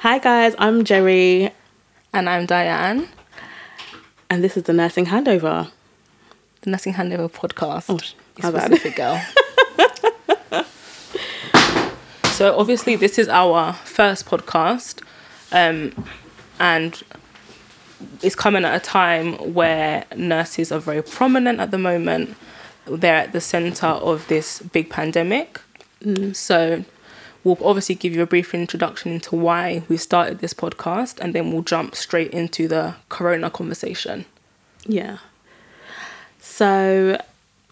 Hi guys, I'm Gerry, And I'm Dianne, and this is the nursing handover. the Nursing Handover podcast. Oh, You my bad. girl. so obviously this is our first podcast, um, and it's coming at a time where nurses are very prominent at the moment. They're at the center of this big pandemic. So we'll obviously give you a brief introduction into why we started this podcast, and then we'll jump straight into the corona conversation. Yeah. So,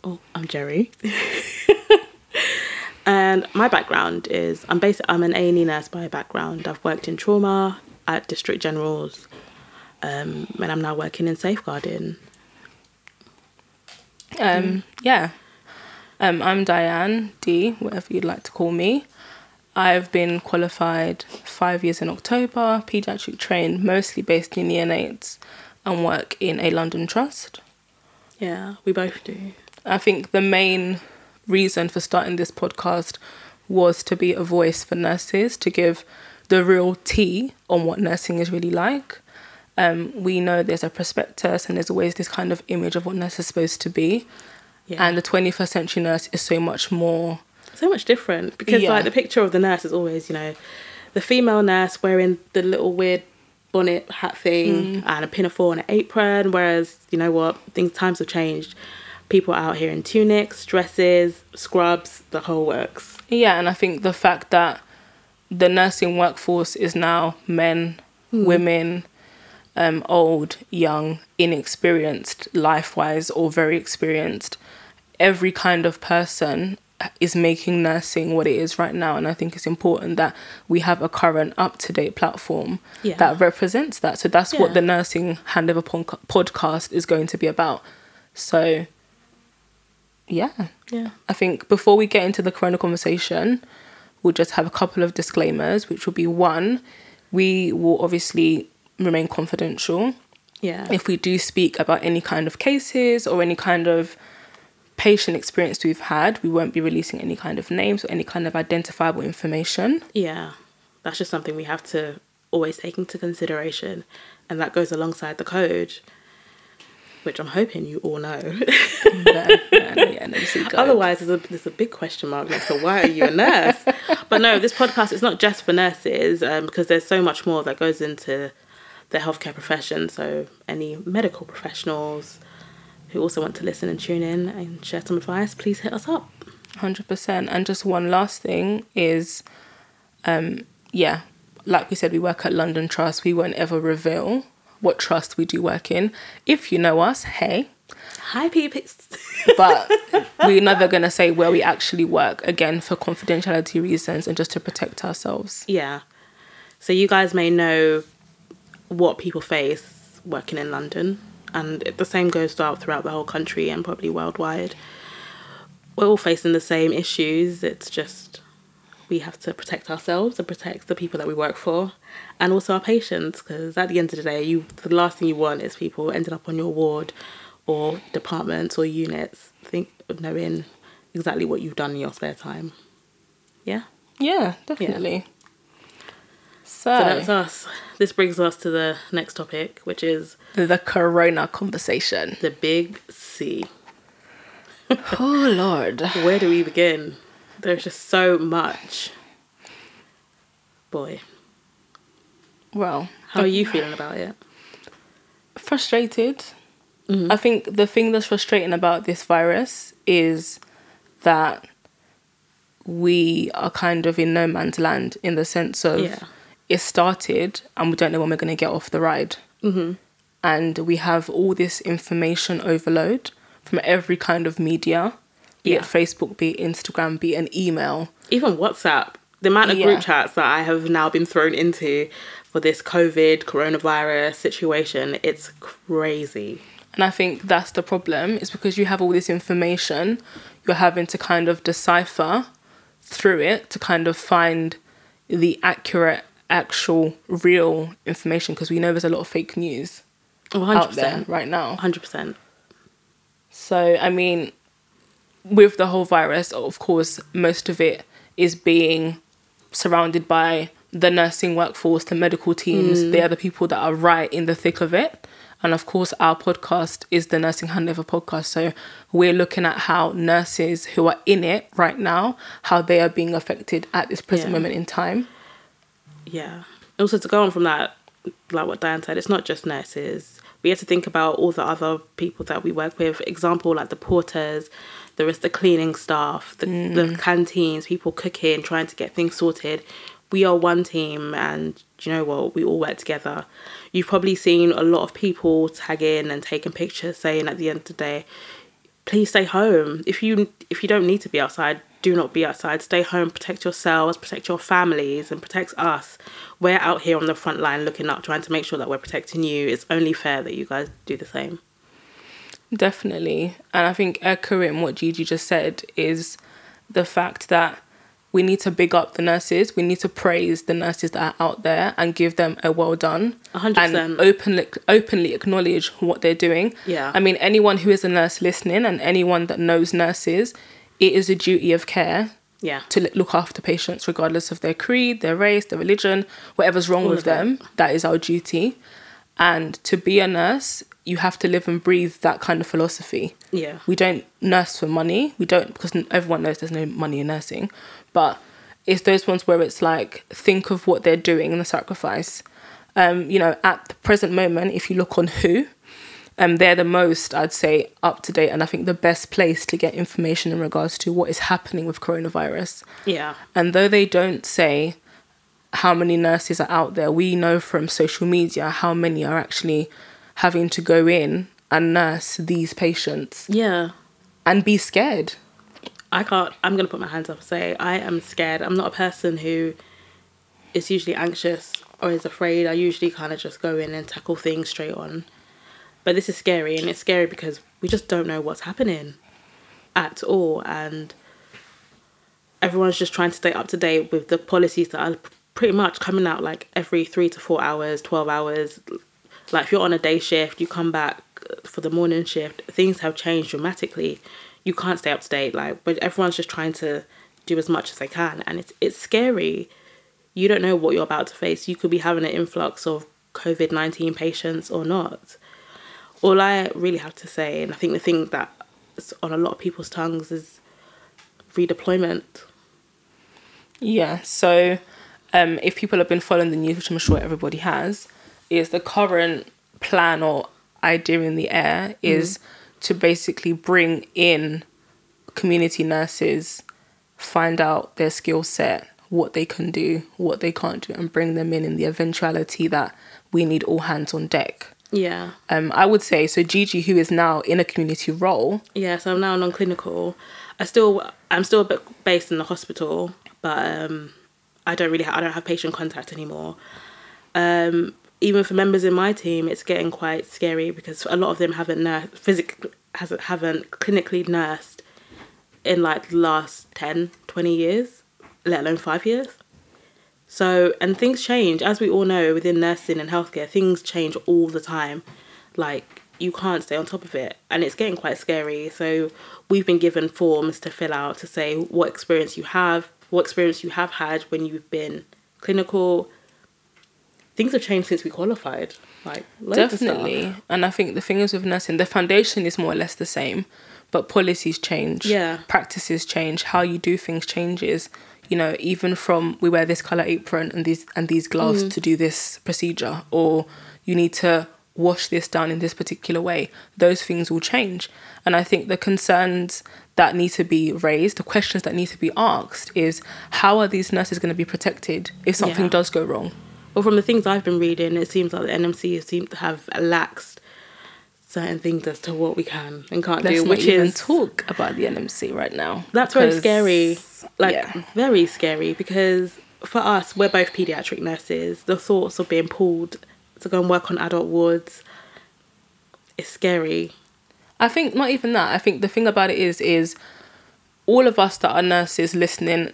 oh, I'm Gerry, and my background is I'm based. I'm an A and E nurse by background. I've worked in trauma at District Generals, um, and I'm now working in safeguarding. Um, yeah. Um, I'm Dianne D, whatever you'd like to call me. I've been qualified five years in October, paediatric trained, mostly based in neonates, and work in a London trust. Yeah, we both do. I think the main reason for starting this podcast was to be a voice for nurses, to give the real tea on what nursing is really like. Um, we know there's a prospectus and there's always this kind of image of what nurse is supposed to be. Yeah. And the 21st century nurse is so much more. So much different because Yeah. like the picture of the nurse is always you know the female nurse wearing the little weird bonnet hat thing and a pinafore and an apron whereas you know what things times have changed people are out here in tunics dresses scrubs the whole works Yeah, and I think the fact that the nursing workforce is now men, women, um, old, young, inexperienced, life wise, or very experienced. Every kind of person is making nursing what it is right now. And I think it's important that we have a current, up to date platform Yeah. that represents that. So that's what the Nursing Handover podcast is going to be about. So, yeah. yeah I think before we get into the corona conversation, we'll just have a couple of disclaimers, which will be one, we will obviously remain confidential. yeah If we do speak about any kind of cases or any kind of patient experience we've had, we won't be releasing any kind of names or any kind of identifiable information. yeah that's just something we have to always take into consideration and that goes alongside the code which i'm hoping you all know Yeah, yeah, yeah, no, this is good. Otherwise, there's a, there's a big question mark next to why are you a nurse? but no, this podcast is not just for nurses um, because there's so much more that goes into the healthcare profession. So, any medical professionals who also want to listen and tune in and share some advice, please hit us up. Hundred percent. And just one last thing is, um, yeah, like we said, we work at London Trust. We won't ever reveal what trust we do work in. If you know us, hey. Hi, peeps. But we're never gonna say where we actually work again for confidentiality reasons and just to protect ourselves. yeah. So, you guys may know what people face working in London, and the same goes out throughout the whole country and probably worldwide. We're all facing the same issues. It's just we have to protect ourselves and protect the people that we work for, and also our patients. Because at the end of the day, you the last thing you want is people ending up on your ward or departments or units think knowing exactly what you've done in your spare time. Yeah. Yeah, definitely. So that's us. This brings us to the next topic, which is the corona conversation. the big C. oh Lord. Where do we begin? There's just so much. Boy, Well, how are you feeling about it? frustrated. Mm-hmm. I think the thing that's frustrating about this virus is that we are kind of in no man's land in the sense of Yeah. It started and we don't know when we're going to get off the ride. Mm-hmm. And we have all this information overload from every kind of media, be Yeah. it Facebook, be it Instagram, be it an email. Even WhatsApp, the amount of Yeah. group chats that I have now been thrown into for this COVID coronavirus situation, it's crazy. And I think that's the problem, is because you have all this information, you're having to kind of decipher through it to kind of find the accurate, actual, real information, because we know there's a lot of fake news Oh, out there right now. 100%. So, I mean, with the whole virus, of course, most of it is being surrounded by the nursing workforce, the medical teams, they are the people that are right in the thick of it. And of course, our podcast is the Nursing Handover podcast. So we're looking at how nurses who are in it right now, how they are being affected at this present Yeah. moment in time. Yeah. Also, to go on from that, like what Dianne said, it's not just nurses. We have to think about all the other people that we work with. Example, like the porters, there is the cleaning staff, the, the mm. canteens, people cooking, trying to get things sorted. We are one team, and you know what? We all work together. You've probably seen a lot of people tag in and taking pictures, saying at the end of the day, please stay home. If you if you don't need to be outside, do not be outside. Stay home, protect yourselves, protect your families, and protect us. We're out here on the front line looking up, trying to make sure that we're protecting you. It's only fair that you guys do the same. Definitely. And I think echoing what Gigi just said is the fact that we need to big up the nurses. We need to praise the nurses that are out there and give them a well done. A hundred And percent. openly openly acknowledge what they're doing. Yeah. I mean anyone who is a nurse listening and anyone that knows nurses, it is a duty of care Yeah. to look after patients regardless of their creed, their race, their religion, whatever's wrong All with of it. them. That is our duty. And to be a nurse, you have to live and breathe that kind of philosophy. Yeah. We don't nurse for money. We don't because everyone knows there's no money in nursing, but it's those ones where it's like think of what they're doing and the sacrifice. Um, you know, at the present moment, if you look on WHO, um, they're the most I'd say up to date, and I think the best place to get information in regards to what is happening with coronavirus. Yeah. And though they don't say how many nurses are out there, we know from social media how many are actually having to go in and nurse these patients Yeah. and be scared. I can't. I'm gonna put my hands up and say I am scared. I'm not a person who is usually anxious or is afraid. I usually kind of just go in and tackle things straight on. But this is scary, and it's scary because we just don't know what's happening at all, and everyone's just trying to stay up to date with the policies that are pretty much coming out like every three to four hours, twelve hours. Like if you're on a day shift, you come back for the morning shift. Things have changed dramatically. You can't stay up to date. Like, but everyone's just trying to do as much as they can, and it's it's scary. You don't know what you're about to face. You could be having an influx of COVID nineteen patients or not. All I really have to say, and I think the thing that's on a lot of people's tongues is redeployment. Yeah, so um, if people have been following the news, which I'm sure everybody has, is the current plan or idea in the air is to basically bring in community nurses, find out their skill set, what they can do, what they can't do, and bring them in in the eventuality that we need all hands on deck. Yeah. Um, I would say so. Gigi, who is now in a community role, Yeah, so I'm now non-clinical. I still, I'm still a bit based in the hospital, but um, I don't really, ha- I don't have patient contact anymore. Um, even for members in my team, it's getting quite scary because a lot of them haven't nursed, physically, hasn't, haven't clinically nursed in like the last 10, 20 years, let alone five years. So, and things change. As we all know, within nursing and healthcare, things change all the time. Like, you can't stay on top of it. And it's getting quite scary. So, we've been given forms to fill out to say what experience you have, what experience you have had when you've been clinical. Things have changed since we qualified. Like, loads of stuff. definitely. And I think the thing is with nursing, the foundation is more or less the same, but policies change. Yeah. Practices change. How you do things changes. You know, even from we wear this color apron and these and these gloves Mm. to do this procedure, or you need to wash this down in this particular way. Those things will change. And I think the concerns that need to be raised, the questions that need to be asked is how are these nurses going to be protected if something Yeah. does go wrong? Well, from the things I've been reading, it seems like the NMC seem to have laxed certain things as to what we can and can't Let's do, which even is talk about the NMC right now. that's very scary. Like yeah. very scary because for us, we're both pediatric nurses. The thoughts of being pulled to go and work on adult wards is scary. I think not even that. I think the thing about it is, is all of us that are nurses listening,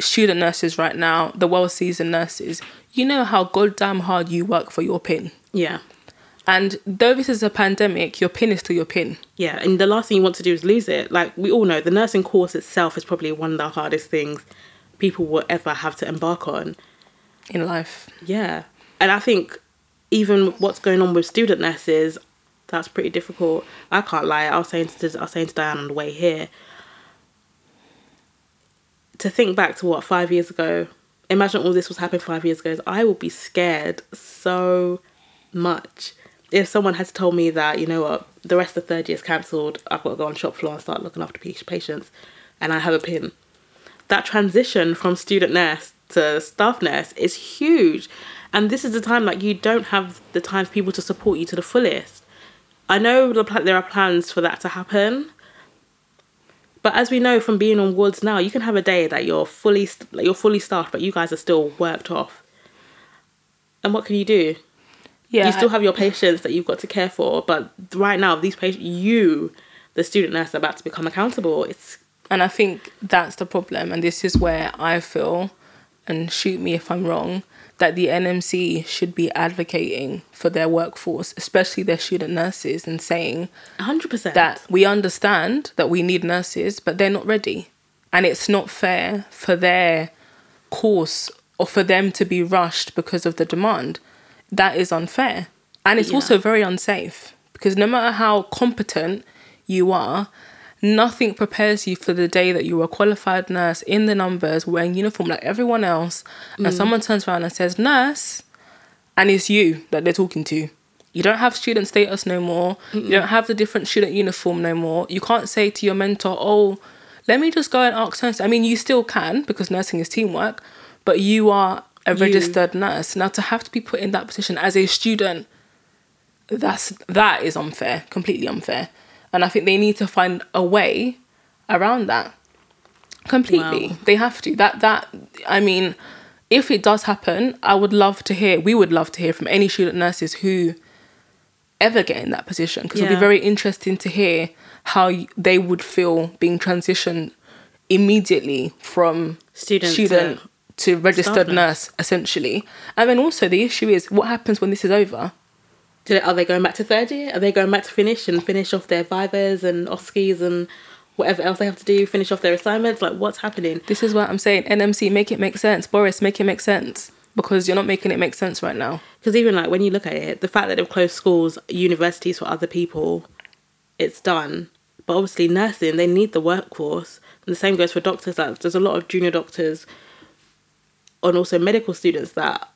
student nurses right now, the well seasoned nurses, you know how goddamn hard you work for your pin. Yeah. And though this is a pandemic, your pin is still your pin. Yeah, and the last thing you want to do is lose it. Like we all know, the nursing course itself is probably one of the hardest things people will ever have to embark on. in life. Yeah. And I think even what's going on with student nurses, that's pretty difficult. I can't lie. I was saying to I was saying to Dianne on the way here. To think back to what five years ago, imagine all this was happening five years ago. I would be scared so much if someone had told me that you know what the rest of the third year is cancelled. I've got to go on shop floor and start looking after patients, and I have a pin. That transition from student nurse to staff nurse is huge, and this is the time like you don't have the time for people to support you to the fullest. I know there are plans for that to happen, but as we know from being on wards now, you can have a day that you're fully like you're fully staffed, but you guys are still worked off. And what can you do? Yeah, you still have your patients that you've got to care for, but right now these patients, you, the student nurse, are about to become accountable. It's and I think that's the problem, and this is where I feel, and shoot me if I'm wrong, that the NMC should be advocating for their workforce, especially their student nurses, and saying 100% that we understand that we need nurses, but they're not ready. And it's not fair for their course or for them to be rushed because of the demand. That is unfair. And it's Yeah. also very unsafe because no matter how competent you are, nothing prepares you for the day that you're a qualified nurse in the numbers wearing uniform like everyone else and mm. someone turns around and says nurse and it's you that they're talking to. You don't have student status no more. You don't have the different student uniform no more. You can't say to your mentor oh let me just go and ask nurse. I mean you still can because nursing is teamwork but you are a You. registered nurse. Now to have to be put in that position as a student that's that is unfair completely unfair and i think they need to find a way around that. Completely. Wow. they have to. That that i mean if it does happen i would love to hear we would love to hear from any student nurses who ever get in that position because it'll be very interesting to hear how they would feel being transitioned immediately from Student student to to, registered nurse. essentially. And then also the issue is what happens when this is over they, are they going back to third year? Are they going back to finish and finish off their vivas and OSCEs and whatever else they have to do? Finish off their assignments? Like what's happening? This is what I'm saying. NMC, make it make sense. Boris, make it make sense. Because you're not making it make sense right now. Because even like when you look at it, the fact that they've closed schools, universities for other people, it's done. But obviously, nursing they need the workforce. And the same goes for doctors. Like there's a lot of junior doctors, and also medical students that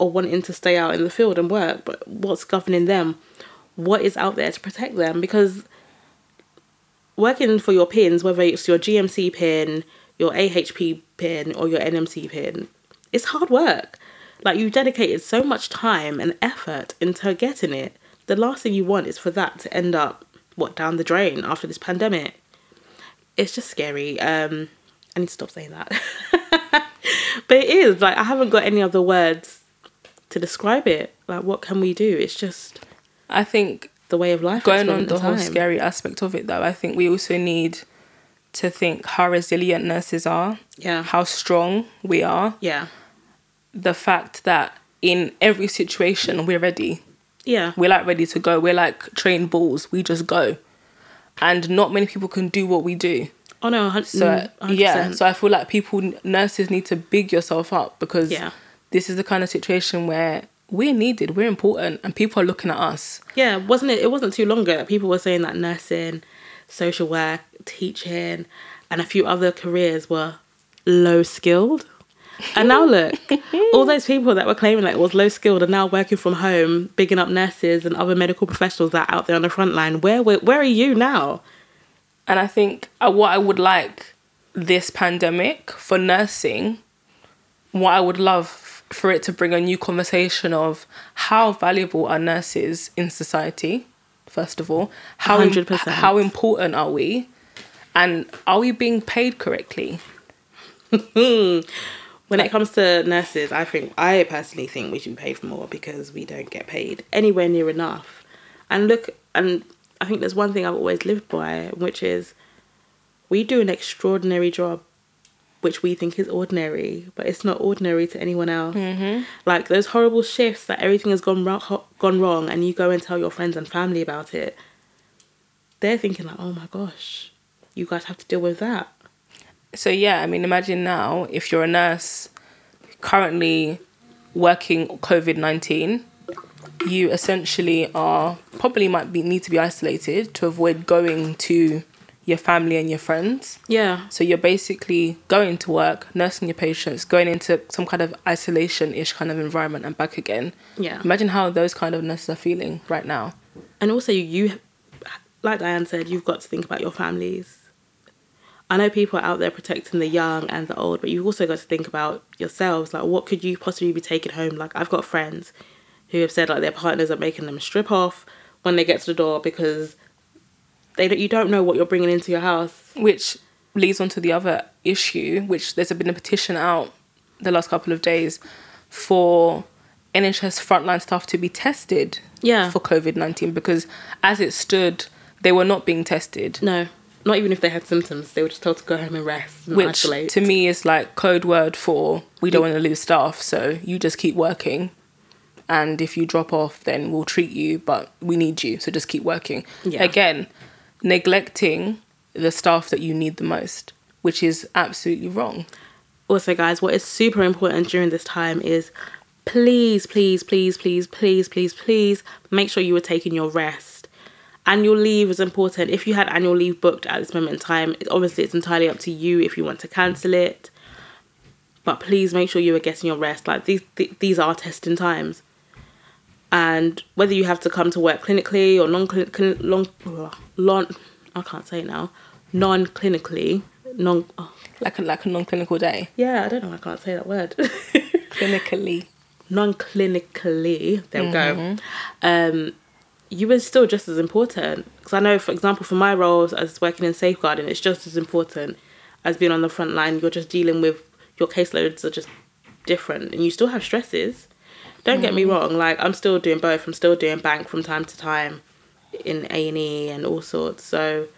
are wanting to stay out in the field and work. But what's governing them? What is out there to protect them? Because working for your pins, whether it's your GMC pin, your AHP pin, or your NMC pin, it's hard work. Like you dedicated so much time and effort into getting it. The last thing you want is for that to end up what down the drain after this pandemic. It's just scary. Um, I need to stop saying that. but it is like I haven't got any other words to describe it. Like what can we do? It's just I think the way of life. going on moment the whole scary aspect of it though, I think we also need to think how resilient nurses are, Yeah. how strong we are, Yeah. the fact that in every situation we're ready. Yeah. We're like ready to go. We're like trained bulls. We just go. And not many people can do what we do. Oh no. hun- So mm, 100%. yeah, so I feel like people nurses need to big yourself up because Yeah. This is the kind of situation where we're needed, we're important, and people are looking at us. Yeah, wasn't it? It wasn't too long ago that people were saying that nursing, social work, teaching, and a few other careers were low skilled. And now look, all those people that were claiming that it was low skilled are now working from home, bigging up nurses and other medical professionals that are out there on the front line. Where where, where are you now? And I think uh, what I would like this pandemic for nursing, what I would love for it to bring a new conversation of how valuable are nurses in society, first of all. How, im- 100%. how important are we? And are we being paid correctly? When it comes to nurses, I think I personally think we should be paid more because we don't get paid anywhere near enough. And look, and I think there's one thing I've always lived by, which is we do an extraordinary job, which we think is ordinary, but it's not ordinary to anyone else. Mm-hmm. Like those horrible shifts that everything has gone wrong, gone wrong, and you go and tell your friends and family about it. They're thinking like, oh my gosh, you guys have to deal with that. So yeah, I mean, imagine now if you're a nurse currently working COVID 19, you essentially are probably might be need to be isolated to avoid going to your family and your friends. Yeah. So you're basically going to work, nursing your patients, going into some kind of isolation ish kind of environment and back again. Yeah. Imagine how those kind of nurses are feeling right now. And also, you, like Dianne said, you've got to think about your families. I know people are out there protecting the young and the old, but you've also got to think about yourselves. Like, what could you possibly be taking home? Like, I've got friends who have said like their partners are making them strip off when they get to the door because they don't, you don't know what you're bringing into your house. Which leads on to the other issue, which there's been a petition out the last couple of days for NHS frontline staff to be tested Yeah. for COVID 19 because as it stood, they were not being tested. No, not even if they had symptoms, they were just told to go home and rest and which isolate. to me is like code word for we don't mm. want to lose staff so you just keep working and if you drop off then we'll treat you but we need you so just keep working Yeah. again neglecting the staff that you need the most which is absolutely wrong also, guys, what is super important during this time is please, please, please, please, please, please, please make sure you are taking your rest. Annual leave is important. If you had annual leave booked at this moment in time, obviously it's entirely up to you if you want to cancel it. But please make sure you are getting your rest. Like these, th- these are testing times, and whether you have to come to work clinically or non-clinical, long, long, I can't say it now, non-clinically, non. Oh, like a like a non-clinical day yeah, I don't know. I can't say that word. clinically Non-clinically, there we go. Um, you are still just as important because I know, for example, for my roles as working in safeguarding, it's just as important as being on the front line. You're just dealing with your caseloads are just different, and you still have stresses. Don't get me mm. wrong. Like I'm still doing both. I'm still doing bank from time to time in A and E and all sorts. So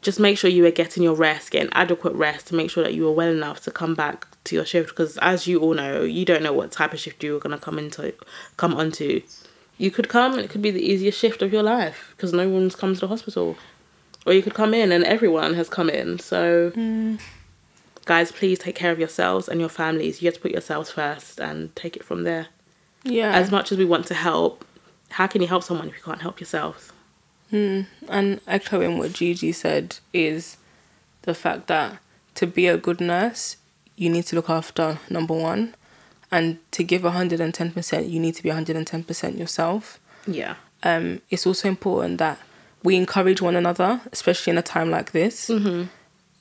just make sure you are getting your rest, getting adequate rest to make sure that you are well enough to come back to your shift. Because as you all know, you don't know what type of shift you are gonna come into, come onto. You could come and it could be the easiest shift of your life because no one's come to the hospital, or you could come in and everyone has come in. So, mm. guys, please take care of yourselves and your families. You have to put yourselves first and take it from there. Yeah As much as we want to help, how can you help someone if you can't help yourself? and echoing what Gigi said is the fact that to be a good nurse, you need to look after number one, and to give 110%, you need to be 110% yourself. Yeah. Um, it's also important that we encourage one another, especially in a time like this.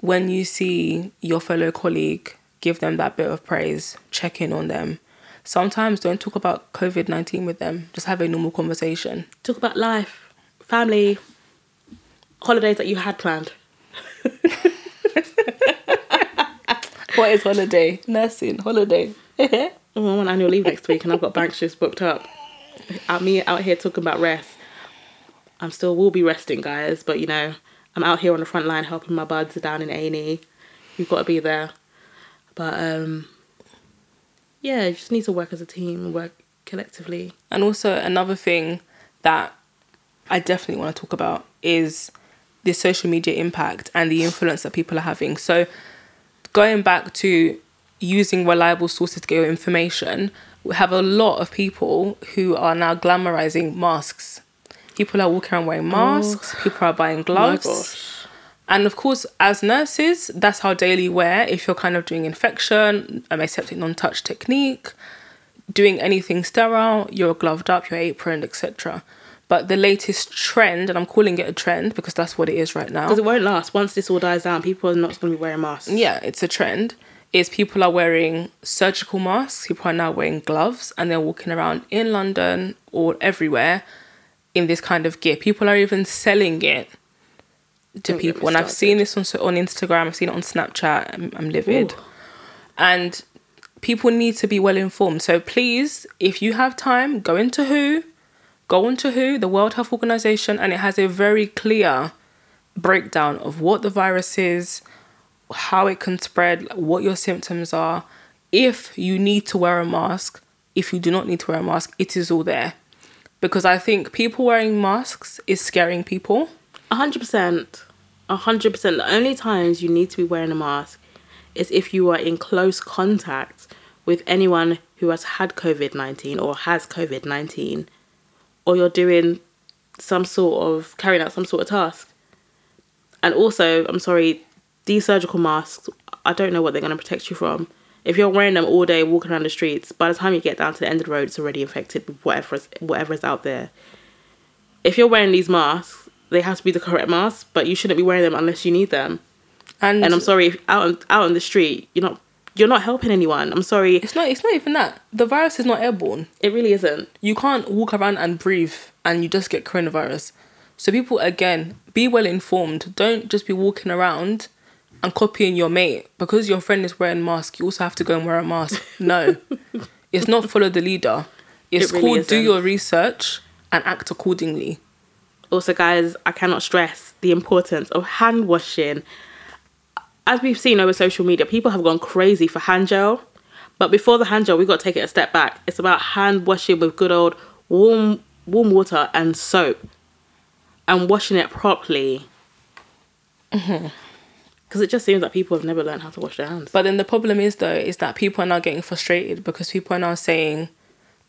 When you see your fellow colleague, give them that bit of praise, check in on them. Sometimes don't talk about COVID 19 with them, just have a normal conversation. Talk about life, family, holidays that you had planned. What is holiday? Nursing, holiday. Oh, I'm on annual leave next week and I've got bank shifts booked up. Out me out here talking about rest. I'm still will be resting, guys, but you know, I'm out here on the front line helping my buds down in A and E. You've got to be there. But um, yeah, you just need to work as a team and work collectively. And also another thing that I definitely want to talk about is the social media impact and the influence that people are having. So going back to using reliable sources to get your information, we have a lot of people who are now glamorizing masks. People are walking around wearing oh, masks, people are buying gloves. Oh. And of course, as nurses, that's our daily wear. If you're kind of doing infection, um, aseptic non-touch technique, doing anything sterile, you're gloved up, you're aproned, etc. But the latest trend, and I'm calling it a trend because that's what it is right now. Because it won't last. Once this all dies down, people are not going to be wearing masks. Yeah, it's a trend. Is people are wearing surgical masks, people are now wearing gloves, and they're walking around in London or everywhere in this kind of gear. People are even selling it to Don't people, and I've seen this on so- on Instagram. I've seen it on Snapchat. I'm, I'm livid, Ooh. and people need to be well informed. So please, if you have time, go into WHO, go into WHO, the World Health Organization, and it has a very clear breakdown of what the virus is, how it can spread, what your symptoms are. If you need to wear a mask, if you do not need to wear a mask, it is all there. Because I think people wearing masks is scaring people. A hundred percent. A hundred percent. The only times you need to be wearing a mask is if you are in close contact with anyone who has had COVID 19 or has COVID 19, or you're doing some sort of carrying out some sort of task. And also, I'm sorry, these surgical masks, I don't know what they're going to protect you from. If you're wearing them all day, walking around the streets, by the time you get down to the end of the road, it's already infected with whatever is, whatever is out there. If you're wearing these masks, they have to be the correct mask, but you shouldn't be wearing them unless you need them. And, And I'm sorry, if out on, out on the street, you're not you're not helping anyone. I'm sorry, it's not. It's not even that. The virus is not airborne. it really isn't. You can't walk around and breathe, and you just get coronavirus. So people, again, be well informed. Don't just be walking around and copying your mate because your friend is wearing mask. You also have to go and wear a mask. No, it's not follow the leader. It's It really called do isn't. your research and act accordingly. Also, guys, I cannot stress the importance of hand washing. As we've seen over social media, people have gone crazy for hand gel. But before the hand gel, we've got to take it a step back. It's about hand washing with good old warm warm water and soap. And washing it properly. Mm-hmm. Because it just seems like people have never learned how to wash their hands. But then the problem is though is that people are now getting frustrated because people are now saying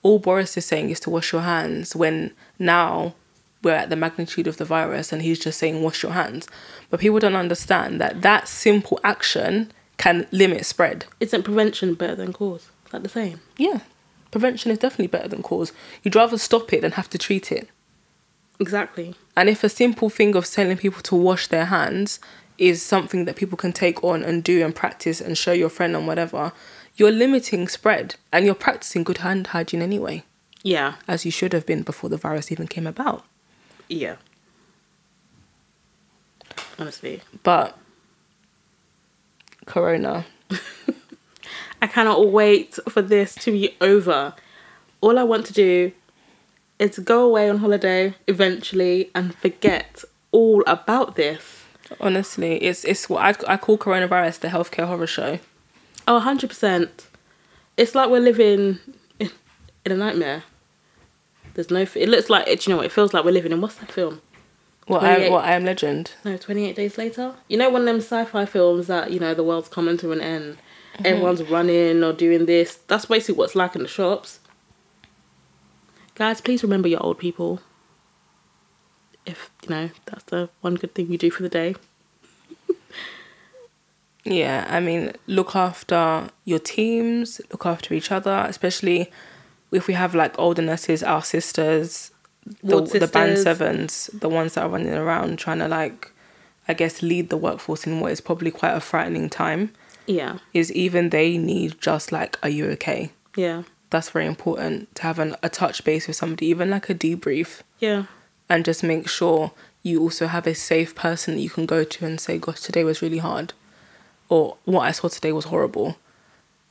all Boris is saying is to wash your hands when now we're at the magnitude of the virus and he's just saying wash your hands. But people don't understand that that simple action can limit spread. Isn't prevention better than cause? Is that the same? Yeah. Prevention is definitely better than cause. You'd rather stop it than have to treat it. Exactly. And if a simple thing of telling people to wash their hands is something that people can take on and do and practice and show your friend and whatever, you're limiting spread and you're practicing good hand hygiene anyway, Yeah. as you should have been before the virus even came about. Yeah. Honestly. But Corona, I cannot wait for this to be over. All I want to do is go away on holiday eventually and forget all about this. honestly, it's it's what I, I call coronavirus the healthcare horror show. Oh, 100%. It's like we're living in, in a nightmare. There's no. It looks like. Do you know what? It feels like we're living in. What's that film? What I 28. what I am legend. No, 28 Days Later? You know, one of them sci fi films that, you know, the world's coming to an end. Mm-hmm. Everyone's running or doing this. That's basically what's like in the shops. Guys, please remember your old people. If, you know, that's the one good thing you do for the day. Yeah, I mean, look after your teams, look after each other, especially if we have like older nurses, our sisters, the, Ward the band sisters. sevens, the ones that are running around trying to like, I guess, lead the workforce in what is probably quite a frightening time. Yeah. Is even they need just like, are you okay? Yeah. That's very important to have an, a touch base with somebody, even like a debrief, Yeah. and just make sure you also have a safe person that you can go to and say, "Gosh, today was really hard," or "What I saw today was horrible,"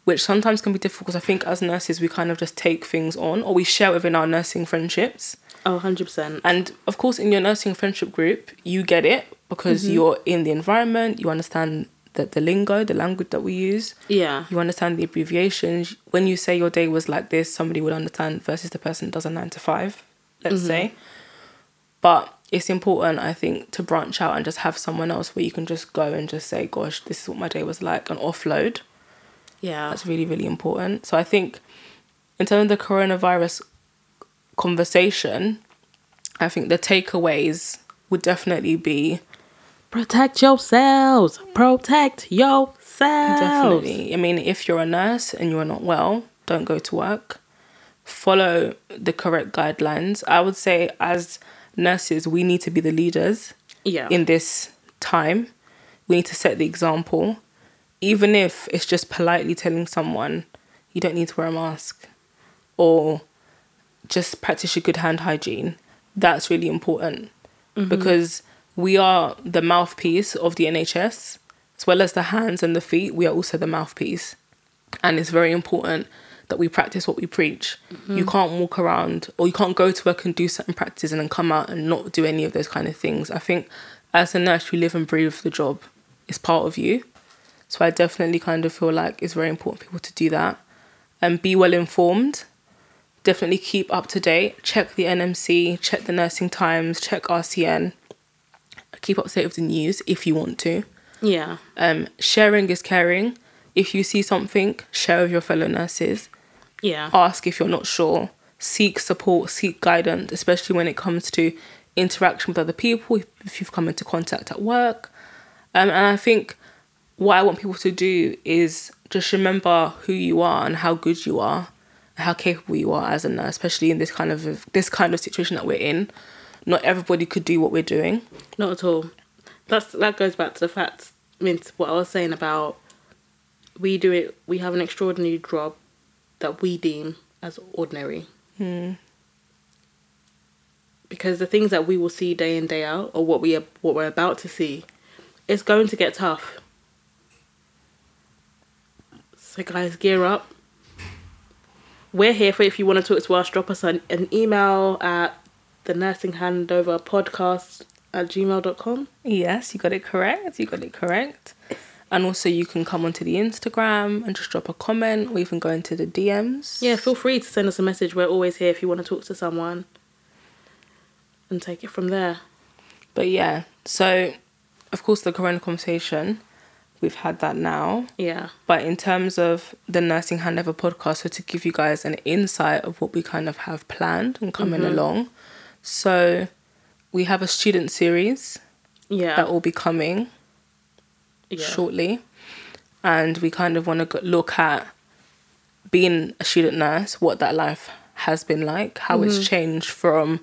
which sometimes can be difficult. Because I think as nurses, we kind of just take things on, or we share within our nursing friendships. Oh, 100%. And of course, in your nursing friendship group, you get it because mm-hmm. you're in the environment, you understand the, the lingo, the language that we use Yeah. you understand the abbreviations. When you say your day was like this, somebody would understand versus the person that does a nine to five, let's mm-hmm. say. But it's important, I think, to branch out and just have someone else where you can just go and just say, gosh, this is what my day was like, and offload. Yeah. That's really, really important. So I think in terms of the coronavirus conversation, I think the takeaways would definitely be Protect yourselves. Protect yourselves. Definitely. I mean, if you're a nurse and you're not well, don't go to work. Follow the correct guidelines. I would say, as nurses, we need to be the leaders Yeah. in this time. We need to set the example. Even if it's just politely telling someone, you don't need to wear a mask, or just practice your good hand hygiene. That's really important mm-hmm. because we are the mouthpiece of the NHS, as well as the hands and the feet. We are also the mouthpiece, and it's very important that we practice what we preach. Mm-hmm. You can't walk around or you can't go to work and do certain practices and then come out and not do any of those kind of things. I think as a nurse, you live and breathe the job. It's part of you. So I definitely kind of feel like it's very important for people to do that and be well informed. Definitely keep up to date. Check the NMC, check the Nursing Times, check RCN. Keep up to date with the news if you want to. yeah. Um, sharing is caring. if you see something, share with your fellow nurses. Yeah. Ask if you're not sure. Seek support, seek guidance, especially when it comes to interaction with other people, if you've come into contact at work. Um, and I think what I want people to do is just remember who you are and how good you are, and how capable you are as a nurse, especially in this kind of this kind of situation that we're in. Not everybody could do what we're doing. Not at all. That's that goes back to the fact. I mean, what I was saying about we do it. We have an extraordinary job that we deem as ordinary. Hmm. Because the things that we will see day in day out, or what we are, what we're about to see, it's going to get tough. So guys, gear up. We're here for if you want to talk to us, drop us an, an email at the nursing handover podcast at gmail.com. Yes, you got it correct. You got it correct. And also, you can come onto the Instagram and just drop a comment, or even go into the DMs. Yeah, feel free to send us a message. We're always here if you want to talk to someone and take it from there. But yeah, so of course, the Corona conversation, we've had that now. Yeah. But in terms of the Nursing Handover podcast, so to give you guys an insight of what we kind of have planned and coming mm-hmm. along. So we have a student series Yeah. that will be coming yeah. shortly. And we kind of want to look at being a student nurse, what that life has been like, how it's mm-hmm. changed from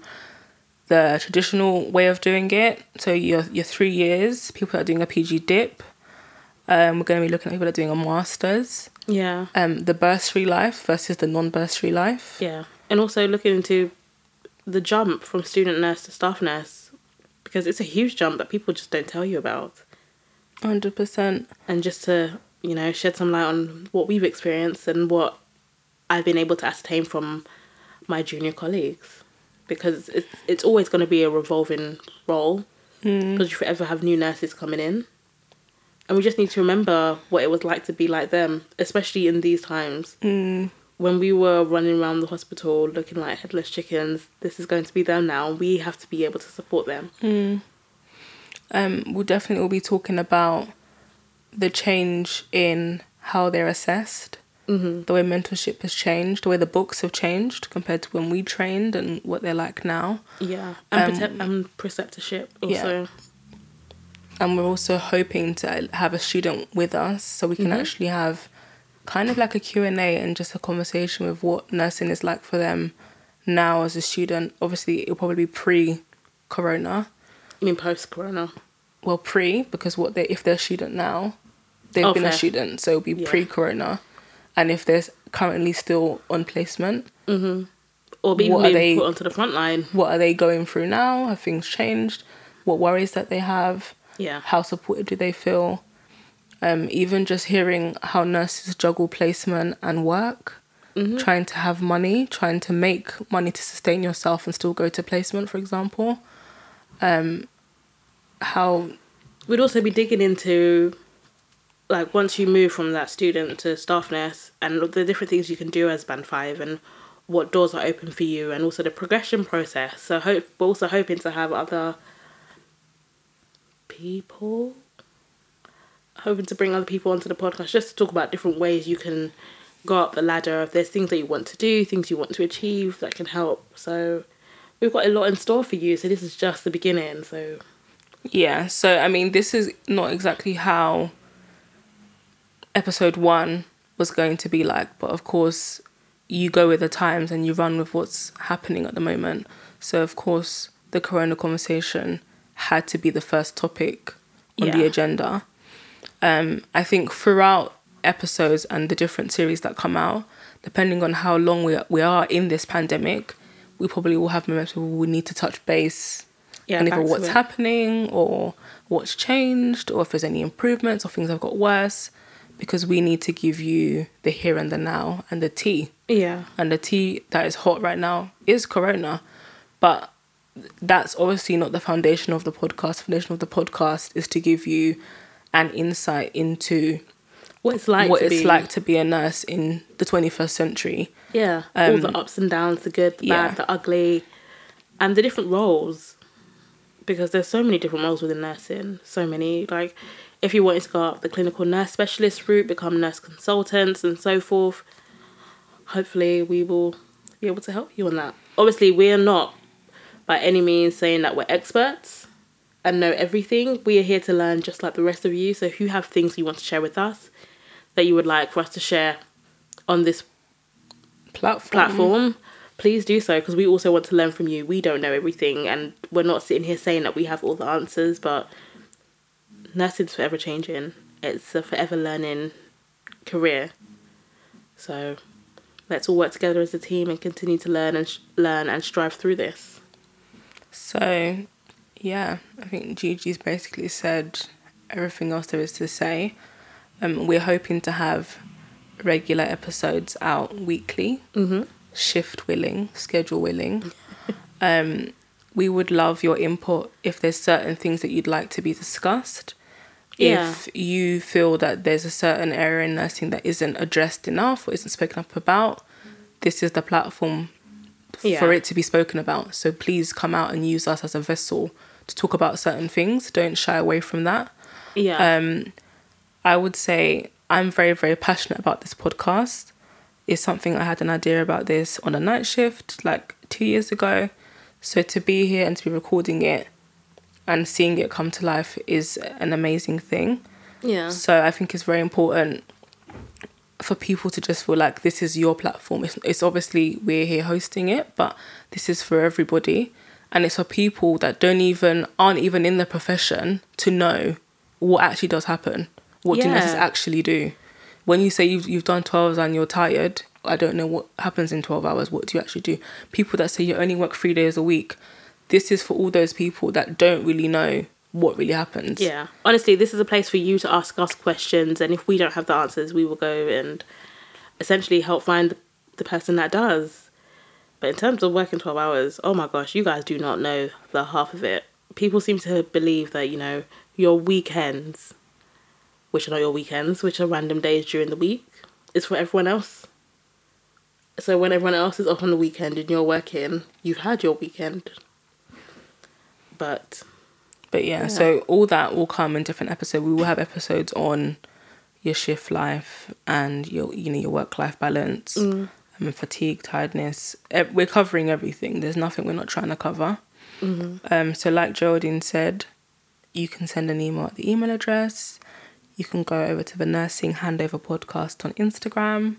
the traditional way of doing it. So your your three years, people are doing a PG dip. Um, we're going to be looking at people that are doing a master's. Yeah. Um, the bursary life versus the non-bursary life. Yeah. And also looking into the jump from student nurse to staff nurse because it's a huge jump that people just don't tell you about. Hundred percent. And just to, you know, shed some light on what we've experienced and what I've been able to ascertain from my junior colleagues. Because it's, it's always going to be a revolving role because you forever have new nurses coming in. And we just need to remember what it was like to be like them, especially in these times. Mm. When we were running around the hospital looking like headless chickens, this is going to be them now. We have to be able to support them. Um, we'll definitely will be talking about the change in how they're assessed, mm-hmm. the way mentorship has changed, the way the books have changed compared to when we trained and what they're like now. Yeah. And, Um, protect and preceptorship also. And we're also hoping to have a student with us so we can mm-hmm. actually have kind of like a q&a and just a conversation with what nursing is like for them now as a student. Obviously it'll probably be pre-corona. I mean, post corona. well pre because what they if they're a student now they've Oh, been a student so it'll be Yeah. pre-corona. And if they're currently still on placement mm-hmm. Or be What are they- put onto the front line. what are they going through now? Have things changed? What worries that they have Yeah. how supported do they feel um, even just hearing how nurses juggle placement and work trying to have money trying to make money to sustain yourself and still go to placement for example um, how We'd also be digging into, like, once you move from that student to staff nurse and the different things you can do as band five and what doors are open for you and also the progression process. So, hope we're also hoping to have other people, hoping to bring other people onto the podcast just to talk about different ways you can go up the ladder. If there's things that you want to do, things you want to achieve that can help. So, we've got a lot in store for you. So, this is just the beginning. So, Yeah, so I mean, this is not exactly how episode one was going to be like, but of course, you go with the times and you run with what's happening at the moment. So, of course, the corona conversation had to be the first topic on the agenda. Um, I think throughout episodes and the different series that come out, depending on how long we are, we are in this pandemic, we probably will have moments where we need to touch base yeah, and either what's it. happening or what's changed or if there's any improvements or things have got worse because we need to give you the here and the now and the tea Yeah. and the tea that is hot right now is corona but that's obviously not the foundation of the podcast the foundation of the podcast is to give you an insight into What it's like what to it's be, like to be a nurse in the 21st century Yeah, all Um, the ups and downs, the good, the yeah. bad, the ugly, and the different roles. Because there's so many different roles within nursing. So many. Like, if you wanted to go up the clinical nurse specialist route, become nurse consultants and so forth, hopefully we will be able to help you on that. Obviously, we are not by any means saying that we're experts and know everything. We are here to learn just like the rest of you. So if you have things you want to share with us that you would like for us to share on this Platform. platform, please do so because we also want to learn from you. We don't know everything and we're not sitting here saying that we have all the answers, but nursing's forever changing. It's a forever learning career. So let's all work together as a team and continue to learn and sh- learn and strive through this. So, yeah, I think Gigi's basically said everything else there is to say. Um, we're hoping to have regular episodes out weekly, Mm-hmm. shift willing, schedule willing. um, we would love your input if there's certain things that you'd like to be discussed. Yeah. If you feel that there's a certain area in nursing that isn't addressed enough or isn't spoken up about, this is the platform Yeah. for it to be spoken about. So please come out and use us as a vessel to talk about certain things. Don't shy away from that. Yeah. Um, I would say I'm very, very passionate about this podcast. It's something I had an idea about this on a night shift like two years ago. So to be here and to be recording it and seeing it come to life is an amazing thing. yeah. So I think it's very important for people to just feel like this is your platform. It's, it's obviously we're here hosting it, but this is for everybody. And it's for people that don't even, aren't even in the profession to know what actually does happen. What do nurses actually do? When you say you've, you've done 12 hours and you're tired, I don't know what happens in 12 hours. What do you actually do? People that say you only work three days a week, this is for all those people that don't really know what really happens. Yeah. Honestly, this is a place for you to ask us questions, and if we don't have the answers, we will go and essentially help find the, person that does. But in terms of working 12 hours, oh my gosh, you guys do not know the half of it. People seem to believe that, you know, your weekends, which are not your weekends, which are random days during the week, is for everyone else. So when everyone else is off on the weekend and you're working, you've had your weekend. But But yeah, Yeah. so all that will come in different episodes. We will have episodes on your shift life and your you know your work life balance, Mm. um, fatigue, tiredness. We're covering everything. There's nothing we're not trying to cover. Mm-hmm. Um, so like Geraldine said, you can send an email at the email address. You can go over to the Nursing Handover Podcast on Instagram.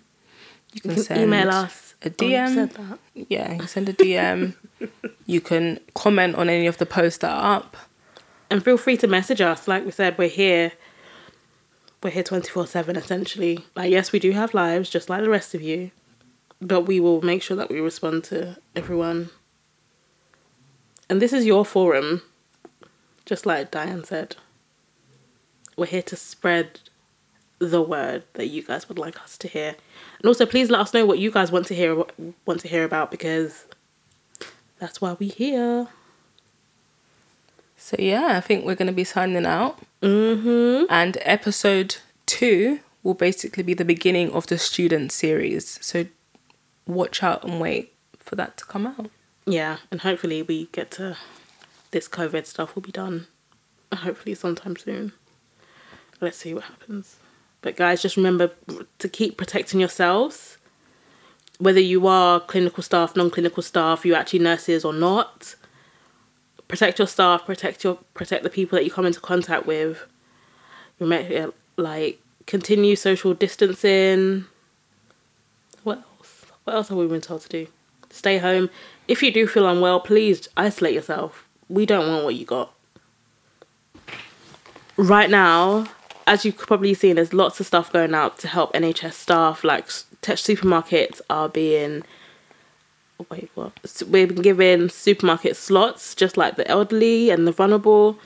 You can, you can send email us. a DM. said that. yeah, you can send a DM. you can comment on any of the posts that are up. And feel free to message us. Like we said we're here we're here 24-7 essentially. Like yes we do have lives just like the rest of you but we will make sure that we respond to everyone. And this is your forum just like Dianne said. We're here to spread the word that you guys would like us to hear. And also please let us know what you guys want to hear want to hear about because that's why we're here So yeah, I think we're going to be signing out. mm-hmm And episode two will basically be the beginning of the student series. So watch out and wait for that to come out. Yeah, and hopefully we get to this COVID stuff will be done. Hopefully sometime soon. Let's see what happens. But guys, just remember to keep protecting yourselves. Whether you are clinical staff, non-clinical staff, you actually nurses or not. Protect your staff, protect your protect the people that you come into contact with. Like continue social distancing. What else? What else have we been told to do? Stay home. If you do feel unwell, please isolate yourself. We don't want what you got. Right now, as you've probably seen, there's lots of stuff going out to help NHS staff. Like tech supermarkets are being. Wait, what? Been given supermarket slots, just like the elderly and the vulnerable.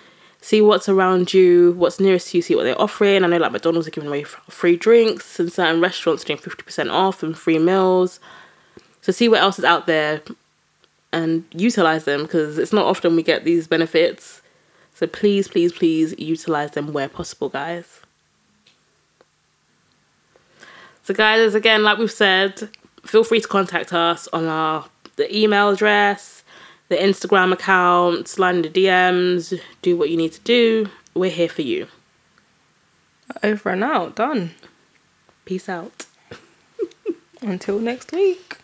See what's around you, what's nearest to you, see what they're offering. I know like McDonald's are giving away free drinks, and certain restaurants are doing 50% off and free meals. So see what else is out there and utilize them because it's not often we get these benefits. So please, please, please utilize them where possible, guys. So guys, again, like we've said, feel free to contact us on our the email address, the Instagram account, slide in the DMs, do what you need to do. We're here for you. Over and out. Done. Peace out. Until next week.